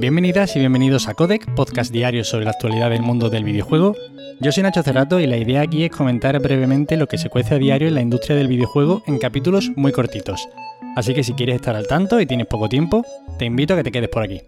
Bienvenidas y bienvenidos a Codec, podcast diario sobre la actualidad del mundo del videojuego. Yo soy Nacho Cerrato y la idea aquí es comentar brevemente lo que se cuece a diario en la industria del videojuego en capítulos muy cortitos. Así que si quieres estar al tanto y tienes poco tiempo, te invito a que te quedes por aquí.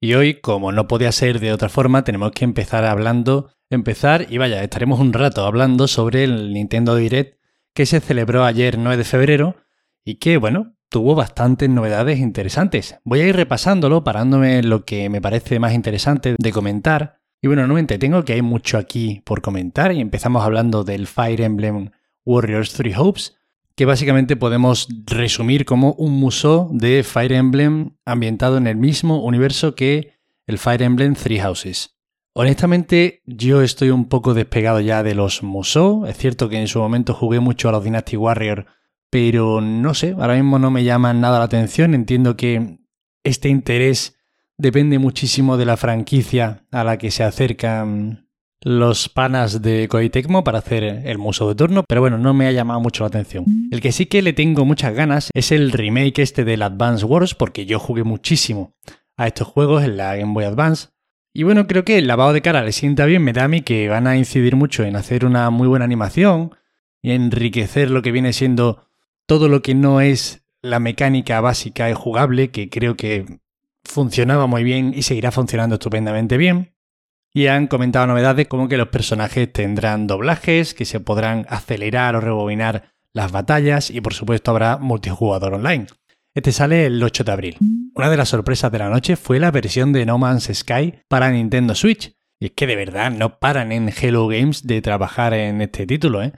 Y hoy, como no podía ser de otra forma, tenemos que empezar hablando, empezar y vaya, estaremos un rato hablando sobre el Nintendo Direct que se celebró ayer 9 de febrero y que, bueno, tuvo bastantes novedades interesantes. Voy a ir repasándolo, parándome en lo que me parece más interesante de comentar. Y bueno, no me entretengo que hay mucho aquí por comentar y empezamos hablando del Fire Emblem Warriors 3 Hopes, que básicamente podemos resumir como un museo de Fire Emblem ambientado en el mismo universo que el Fire Emblem Three Houses. Honestamente, yo estoy un poco despegado ya de los Musou. Es cierto que en su momento jugué mucho a los Dynasty Warrior, pero no sé, ahora mismo no me llaman nada la atención. Entiendo que este interés depende muchísimo de la franquicia a la que se acercan los panas de Koei para hacer el museo de turno, pero bueno, no me ha llamado mucho la atención. El que sí que le tengo muchas ganas es el remake este del Advance Wars, porque yo jugué muchísimo a estos juegos en la Game Boy Advance. Y bueno, creo que el lavado de cara le sienta bien, me da a mí que van a incidir mucho en hacer una muy buena animación y enriquecer lo que viene siendo todo lo que no es la mecánica básica y jugable, que creo que funcionaba muy bien y seguirá funcionando estupendamente bien. Y han comentado novedades como que los personajes tendrán doblajes, que se podrán acelerar o rebobinar las batallas y por supuesto habrá multijugador online. Este sale el 8 de abril. Una de las sorpresas de la noche fue la versión de No Man's Sky para Nintendo Switch. Y es que de verdad no paran en Hello Games de trabajar en este título, ¿eh?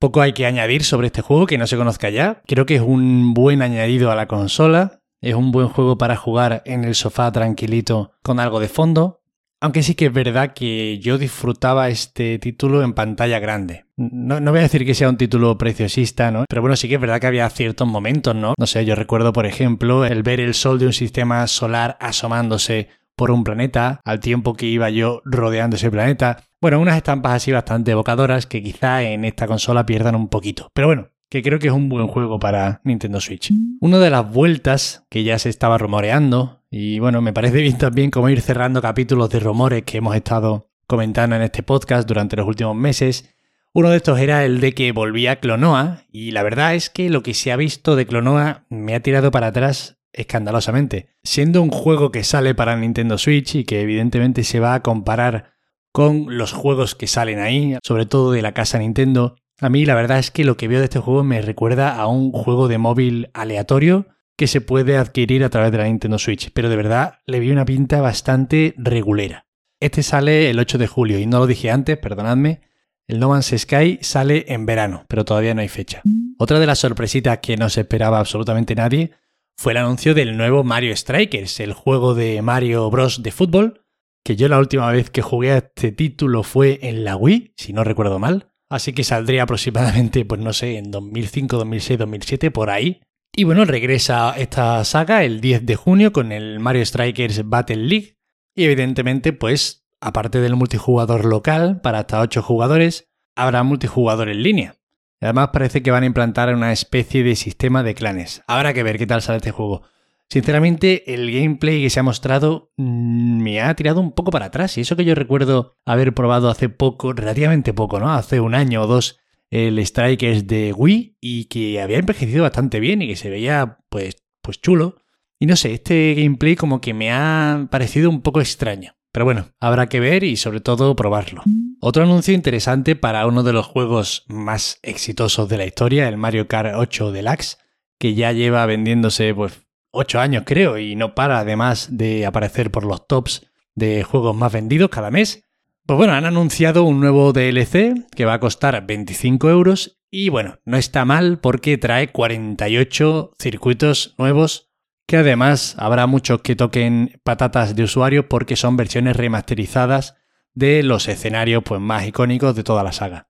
Poco hay que añadir sobre este juego que no se conozca ya. Creo que es un buen añadido a la consola. Es un buen juego para jugar en el sofá tranquilito con algo de fondo. Aunque sí que es verdad que yo disfrutaba este título en pantalla grande. No, voy a decir que sea un título preciosista, ¿no? Pero bueno, sí que es verdad que había ciertos momentos, ¿no? No sé, yo recuerdo, por ejemplo, el ver el sol de un sistema solar asomándose por un planeta, al tiempo que iba yo rodeando ese planeta. Bueno, unas estampas así bastante evocadoras que quizá en esta consola pierdan un poquito. Pero bueno, que creo que es un buen juego para Nintendo Switch. Una de las vueltas que ya se estaba rumoreando y bueno, me parece bien también como ir cerrando capítulos de rumores que hemos estado comentando en este podcast durante los últimos meses. Uno de estos era el de que volvía Clonoa, y la verdad es que lo que se ha visto de Clonoa me ha tirado para atrás escandalosamente. Siendo un juego que sale para Nintendo Switch y que evidentemente se va a comparar con los juegos que salen ahí, sobre todo de la casa Nintendo, a mí la verdad es que lo que veo de este juego me recuerda a un juego de móvil aleatorio que se puede adquirir a través de la Nintendo Switch, pero de verdad le vi una pinta bastante regulera. Este sale el 8 de julio y no lo dije antes, perdonadme. El No Man's Sky sale en verano, pero todavía no hay fecha. Otra de las sorpresitas que no se esperaba absolutamente nadie fue el anuncio del nuevo Mario Strikers, el juego de Mario Bros. de fútbol, que yo la última vez que jugué a este título fue en la Wii, si no recuerdo mal, así que saldría aproximadamente, pues no sé, en 2005, 2006, 2007, por ahí. Y bueno, regresa esta saga el 10 de junio con el Mario Strikers Battle League. Y evidentemente, pues, aparte del multijugador local para hasta 8 jugadores, habrá multijugador en línea. Además parece que van a implantar una especie de sistema de clanes. Habrá que ver qué tal sale este juego. Sinceramente, el gameplay que se ha mostrado mm, me ha tirado un poco para atrás. Y eso que yo recuerdo haber probado hace poco, relativamente poco, ¿no? Hace un año o dos, el Strikers de Wii y que había envejecido bastante bien y que se veía pues, pues chulo. Y no sé, este gameplay como que me ha parecido un poco extraño. Pero bueno, habrá que ver y sobre todo probarlo. Otro anuncio interesante para uno de los juegos más exitosos de la historia, el Mario Kart 8 Deluxe, que ya lleva vendiéndose pues 8 años creo y no para además de aparecer por los tops de juegos más vendidos cada mes. Pues bueno, han anunciado un nuevo DLC que va a costar 25 euros y bueno, no está mal porque trae 48 circuitos nuevos que además habrá muchos que toquen patatas de usuario porque son versiones remasterizadas de los escenarios pues, más icónicos de toda la saga.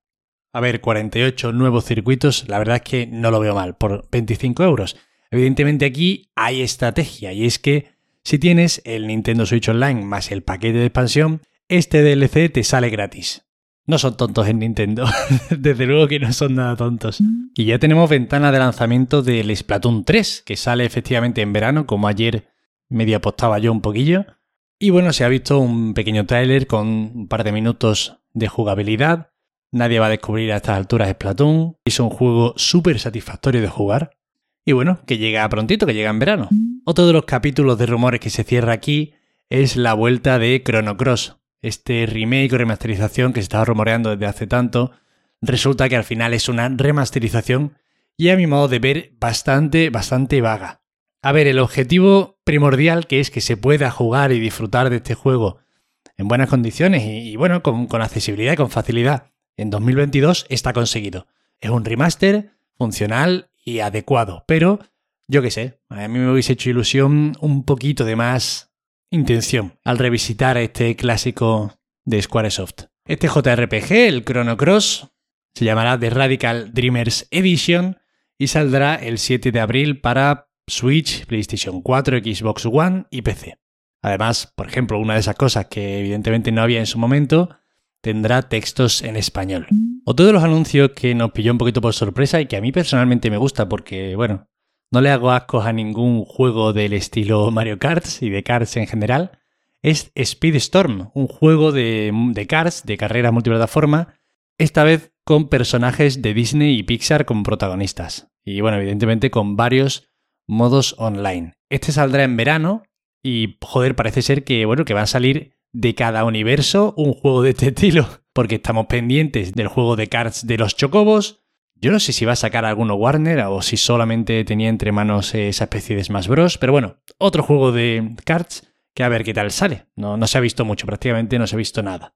A ver, 48 nuevos circuitos, la verdad es que no lo veo mal, por 25 euros. Evidentemente aquí hay estrategia y es que si tienes el Nintendo Switch Online más el paquete de expansión, este DLC te sale gratis. No son tontos en Nintendo, desde luego que no son nada tontos. Y ya tenemos ventana de lanzamiento del Splatoon 3, que sale efectivamente en verano, como ayer medio apostaba yo un poquillo. Y bueno, se ha visto un pequeño tráiler con un par de minutos de jugabilidad. Nadie va a descubrir a estas alturas Splatoon. Es un juego súper satisfactorio de jugar. Y bueno, que llega prontito, que llega en verano. Otro de los capítulos de rumores que se cierra aquí es la vuelta de Chrono Cross. Este remake o remasterización que se estaba rumoreando desde hace tanto, resulta que al final es una remasterización y a mi modo de ver bastante, bastante vaga. A ver, el objetivo primordial que es que se pueda jugar y disfrutar de este juego en buenas condiciones y, bueno, con, con accesibilidad y con facilidad en 2022 está conseguido. Es un remaster funcional y adecuado, pero yo qué sé, a mí me hubiese hecho ilusión un poquito de más intención al revisitar este clásico de Squaresoft. Este JRPG, el Chrono Cross, se llamará The Radical Dreamers Edition y saldrá el 7 de abril para Switch, PlayStation 4, Xbox One y PC. Además, por ejemplo, una de esas cosas que evidentemente no había en su momento, tendrá textos en español. Otro de los anuncios que nos pilló un poquito por sorpresa y que a mí personalmente me gusta porque, bueno, no le hago ascos a ningún juego del estilo Mario Kart y de Karts en general, es Speedstorm, un juego de, de Karts, de carrera multiplataforma, esta vez con personajes de Disney y Pixar como protagonistas. Y bueno, evidentemente con varios modos online. Este saldrá en verano y, joder, parece ser que, bueno, que va a salir de cada universo un juego de este estilo. Porque estamos pendientes del juego de cards de los chocobos. Yo no sé si va a sacar alguno Warner o si solamente tenía entre manos esa especie de Smash Bros. Pero bueno, otro juego de cards que a ver qué tal sale. No, no se ha visto mucho, prácticamente no se ha visto nada.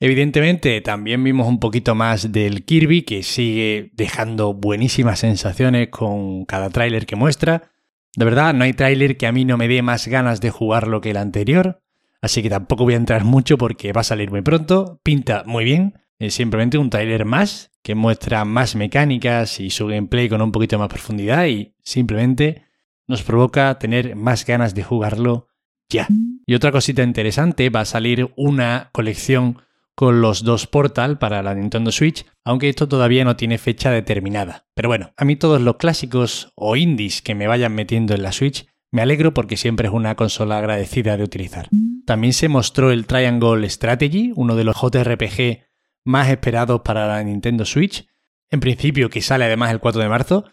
Evidentemente también vimos un poquito más del Kirby que sigue dejando buenísimas sensaciones con cada tráiler que muestra. De verdad, no hay tráiler que a mí no me dé más ganas de jugarlo que el anterior, así que tampoco voy a entrar mucho porque va a salir muy pronto, pinta muy bien, es simplemente un tráiler más que muestra más mecánicas y su gameplay con un poquito más profundidad y simplemente nos provoca tener más ganas de jugarlo ya. Y otra cosita interesante, va a salir una colección con los dos Portal para la Nintendo Switch, aunque esto todavía no tiene fecha determinada. Pero bueno, a mí todos los clásicos o indies que me vayan metiendo en la Switch, me alegro porque siempre es una consola agradecida de utilizar. También se mostró el Triangle Strategy, uno de los JRPG más esperados para la Nintendo Switch, en principio que sale además el 4 de marzo,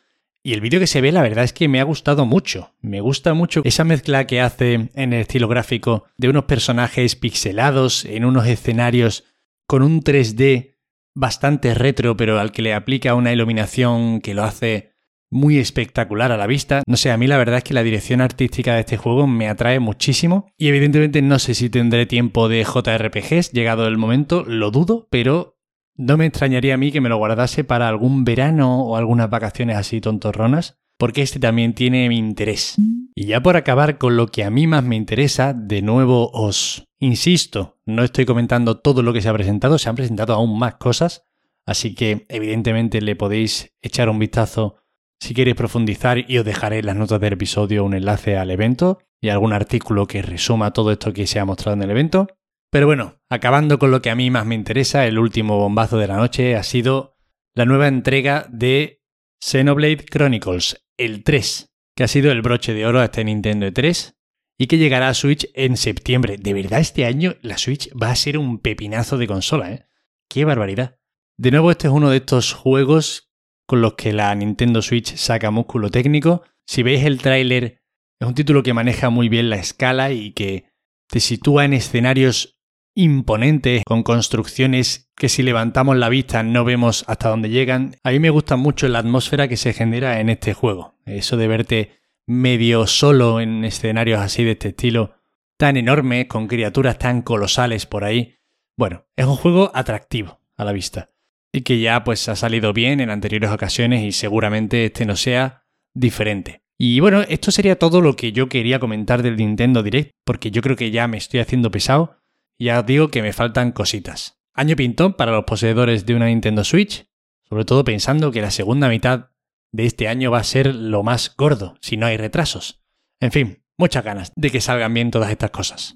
y el vídeo que se ve la verdad es que me ha gustado mucho. Me gusta mucho esa mezcla que hace en el estilo gráfico de unos personajes pixelados en unos escenarios con un 3D bastante retro, pero al que le aplica una iluminación que lo hace muy espectacular a la vista. No sé, a mí la verdad es que la dirección artística de este juego me atrae muchísimo y evidentemente no sé si tendré tiempo de JRPGs, llegado el momento, lo dudo, pero no me extrañaría a mí que me lo guardase para algún verano o algunas vacaciones así tontorronas, porque este también tiene mi interés. Y ya por acabar con lo que a mí más me interesa, de nuevo os Insisto, no estoy comentando todo lo que se ha presentado, se han presentado aún más cosas, así que evidentemente le podéis echar un vistazo si queréis profundizar y os dejaré en las notas del episodio un enlace al evento y algún artículo que resuma todo esto que se ha mostrado en el evento. Pero bueno, acabando con lo que a mí más me interesa, el último bombazo de la noche ha sido la nueva entrega de Xenoblade Chronicles, el 3, que ha sido el broche de oro a este Nintendo E3 y que llegará a Switch en septiembre. De verdad, este año la Switch va a ser un pepinazo de consola, ¿eh? ¡Qué barbaridad! De nuevo, este es uno de estos juegos con los que la Nintendo Switch saca músculo técnico. Si veis el tráiler, es un título que maneja muy bien la escala y que te sitúa en escenarios imponentes, con construcciones que si levantamos la vista no vemos hasta dónde llegan. A mí me gusta mucho la atmósfera que se genera en este juego. Eso de verte medio solo en escenarios así de este estilo, tan enormes, con criaturas tan colosales por ahí. Bueno, es un juego atractivo a la vista y que ya pues ha salido bien en anteriores ocasiones y seguramente este no sea diferente. Y bueno, esto sería todo lo que yo quería comentar del Nintendo Direct, porque yo creo que ya me estoy haciendo pesado ya os digo que me faltan cositas. Año pintón para los poseedores de una Nintendo Switch, sobre todo pensando que la segunda mitad de este año va a ser lo más gordo, si no hay retrasos. En fin, muchas ganas de que salgan bien todas estas cosas.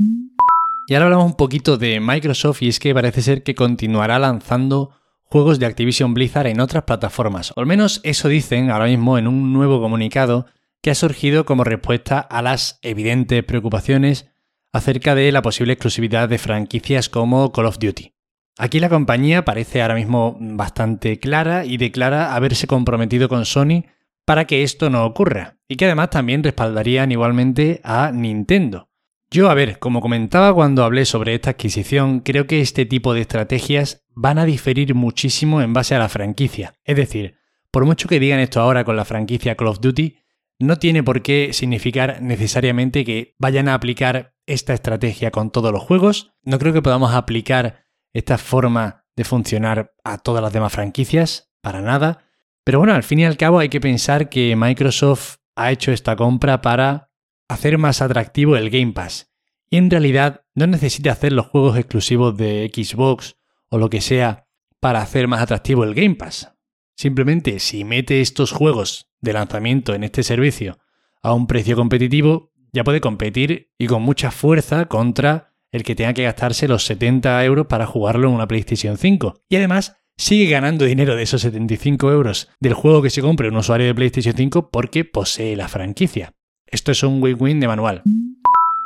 Y ahora hablamos un poquito de Microsoft y es que parece ser que continuará lanzando juegos de Activision Blizzard en otras plataformas. O al menos eso dicen ahora mismo en un nuevo comunicado que ha surgido como respuesta a las evidentes preocupaciones acerca de la posible exclusividad de franquicias como Call of Duty. Aquí la compañía parece ahora mismo bastante clara y declara haberse comprometido con Sony para que esto no ocurra, y que además también respaldarían igualmente a Nintendo. Yo, a ver, como comentaba cuando hablé sobre esta adquisición, creo que este tipo de estrategias van a diferir muchísimo en base a la franquicia. Es decir, por mucho que digan esto ahora con la franquicia Call of Duty, no tiene por qué significar necesariamente que vayan a aplicar esta estrategia con todos los juegos. No creo que podamos aplicar esta forma de funcionar a todas las demás franquicias, para nada. Pero bueno, al fin y al cabo hay que pensar que Microsoft ha hecho esta compra para hacer más atractivo el Game Pass. Y en realidad no necesita hacer los juegos exclusivos de Xbox o lo que sea para hacer más atractivo el Game Pass. Simplemente si mete estos juegos de lanzamiento en este servicio a un precio competitivo, ya puede competir y con mucha fuerza contra el que tenga que gastarse los 70 euros para jugarlo en una PlayStation 5. Y además sigue ganando dinero de esos 75 euros del juego que se compre un usuario de PlayStation 5 porque posee la franquicia. Esto es un win-win de manual.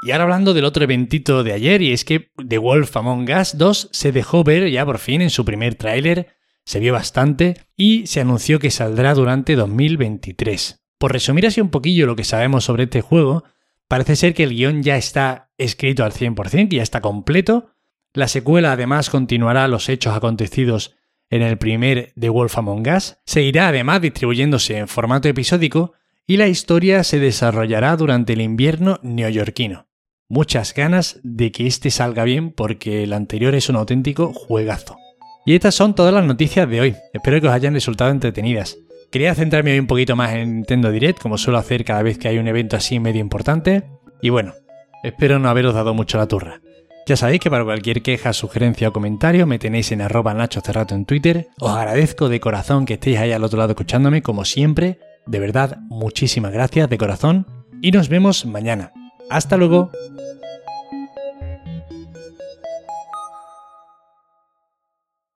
Y ahora hablando del otro eventito de ayer, y es que The Wolf Among Us 2 se dejó ver ya por fin en su primer tráiler, se vio bastante, y se anunció que saldrá durante 2023. Por resumir así un poquillo lo que sabemos sobre este juego, parece ser que el guion ya está escrito al 100%, que ya está completo. La secuela además continuará los hechos acontecidos en el primer The Wolf Among Us, seguirá además distribuyéndose en formato episódico y la historia se desarrollará durante el invierno neoyorquino. Muchas ganas de que este salga bien porque el anterior es un auténtico juegazo. Y estas son todas las noticias de hoy, espero que os hayan resultado entretenidas. Quería centrarme hoy un poquito más en Nintendo Direct, como suelo hacer cada vez que hay un evento así medio importante. Y bueno, espero no haberos dado mucho la turra. Ya sabéis que para cualquier queja, sugerencia o comentario me tenéis en arroba Nacho Cerrato en Twitter. Os agradezco de corazón que estéis ahí al otro lado escuchándome, como siempre. De verdad, muchísimas gracias de corazón y nos vemos mañana. Hasta luego.